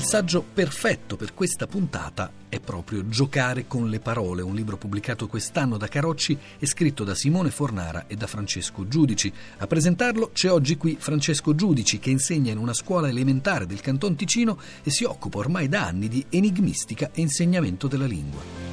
Il saggio perfetto per questa puntata è proprio Giocare con le parole, un libro pubblicato quest'anno da Carocci e scritto da Simone Fornara e da Francesco Giudici. A presentarlo c'è oggi qui Francesco Giudici che insegna in una scuola elementare del Canton Ticino e si occupa ormai da anni di enigmistica e insegnamento della lingua.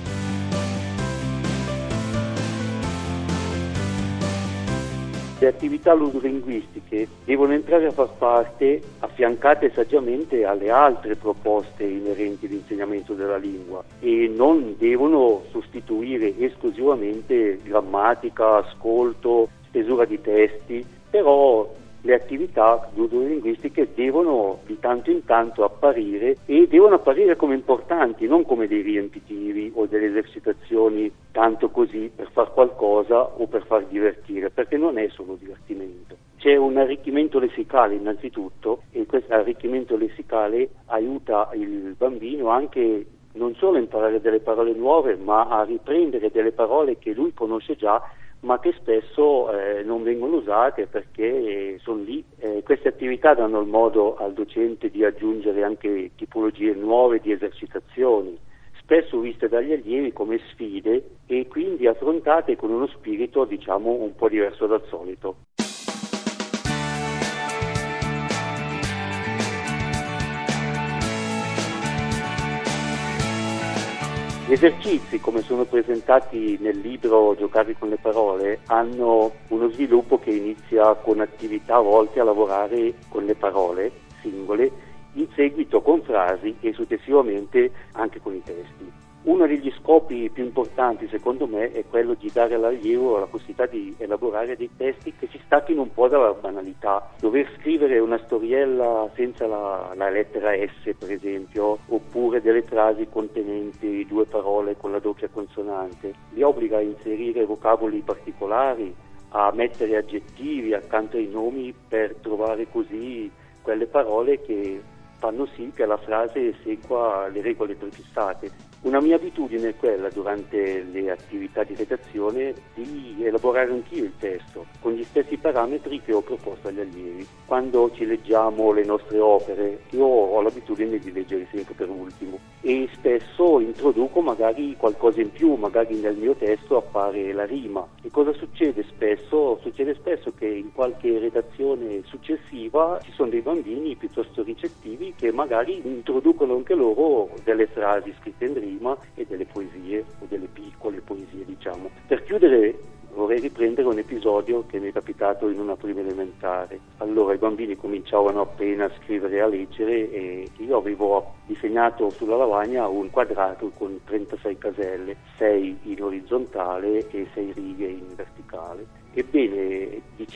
Le attività ludolinguistiche devono entrare a far parte, affiancate saggiamente alle altre proposte inerenti all'insegnamento della lingua e non devono sostituire esclusivamente grammatica, ascolto, stesura di testi, però le attività ludolinguistiche devono di tanto in tanto apparire e devono apparire come importanti, non come dei riempitivi o delle esercitazioni tanto così per far qualcosa o per far divertire, perché non è solo divertimento. C'è un arricchimento lessicale innanzitutto e questo arricchimento lessicale aiuta il bambino anche non solo a imparare delle parole nuove, ma a riprendere delle parole che lui conosce già ma che spesso eh, non vengono usate perché sono lì. Eh, queste attività danno il modo al docente di aggiungere anche tipologie nuove di esercitazioni, spesso viste dagli allievi come sfide e quindi affrontate con uno spirito diciamo un po' diverso dal solito. Gli esercizi, come sono presentati nel libro Giocare con le parole, hanno uno sviluppo che inizia con attività volte a lavorare con le parole singole, in seguito con frasi e successivamente anche con i testi. Uno degli scopi più importanti secondo me è quello di dare all'allievo la possibilità di elaborare dei testi che si stacchino un po' dalla banalità. Dover scrivere una storiella senza la, la lettera S per esempio, oppure delle frasi contenenti due parole con la doppia consonante, li obbliga a inserire vocaboli particolari, a mettere aggettivi accanto ai nomi per trovare così quelle parole che fanno sì che la frase segua le regole prefissate. Una mia abitudine è quella durante le attività di redazione di elaborare anch'io il testo con gli stessi parametri che ho proposto agli allievi. Quando ci leggiamo le nostre opere io ho l'abitudine di leggere sempre per ultimo e spesso introduco magari qualcosa in più, magari nel mio testo appare la rima. E cosa succede spesso? Succede spesso che in qualche redazione successiva ci sono dei bambini piuttosto ricettivi che magari introducono anche loro delle frasi scritte in rima rima e delle poesie o delle piccole poesie diciamo. Per chiudere vorrei riprendere un episodio che mi è capitato in una prima elementare. Allora i bambini cominciavano appena a scrivere e a leggere e io avevo disegnato sulla lavagna un quadrato con 36 caselle, 6 in orizzontale e 6 righe in verticale. Ebbene,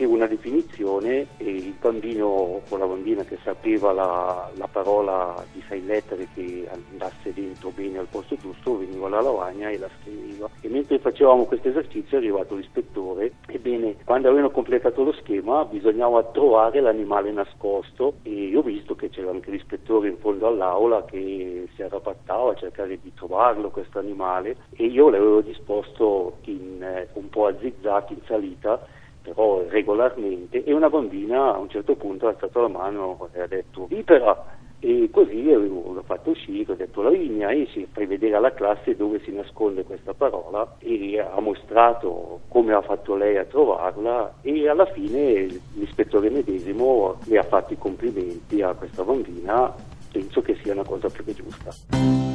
dicevo una definizione e il bambino o la bambina che sapeva la, la parola di sei lettere che andasse dentro bene al posto giusto veniva alla lavagna e la scriveva. E mentre facevamo questo esercizio è arrivato l'ispettore, ebbene, quando avevano completato lo schema bisognava trovare l'animale nascosto. E io ho visto che c'era anche l'ispettore in fondo all'aula che si arrabattava a cercare di trovarlo questo animale. E io l'avevo disposto in, eh, un po' a zigzag in salita però regolarmente, e una bambina a un certo punto ha alzato la mano e ha detto vipera, e così l'ho fatto uscire, ho detto Lavinia, e si fai vedere alla classe dove si nasconde questa parola e ha mostrato come ha fatto lei a trovarla e alla fine l'ispettore medesimo le ha fatto i complimenti a questa bambina, penso che sia una cosa più che giusta.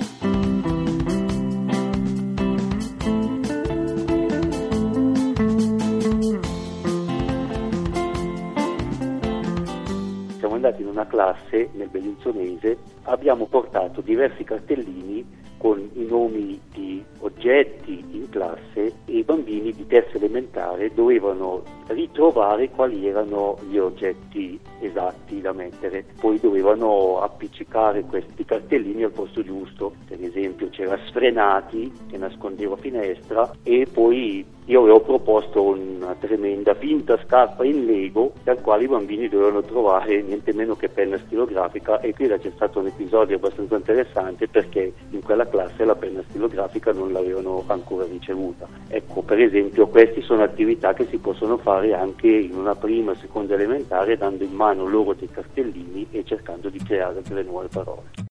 Una classe nel Bellinzonese, abbiamo portato diversi cartellini con i nomi di oggetti in classe e i bambini di terza elementare dovevano ritrovare quali erano gli oggetti esatti da mettere. Poi dovevano appiccicare questi cartellini al posto giusto. Per esempio c'era sfrenati che nascondeva finestra e poi io avevo proposto una tremenda finta scarpa in Lego dal quale i bambini dovevano trovare niente meno che penna stilografica e qui c'è stato un episodio abbastanza interessante perché in quella classe la penna stilografica non l'avevano ancora ricevuta. Ecco, per esempio queste sono attività che si possono fare anche in una prima, seconda elementare dando in mano loro dei cartellini e cercando di creare delle nuove parole.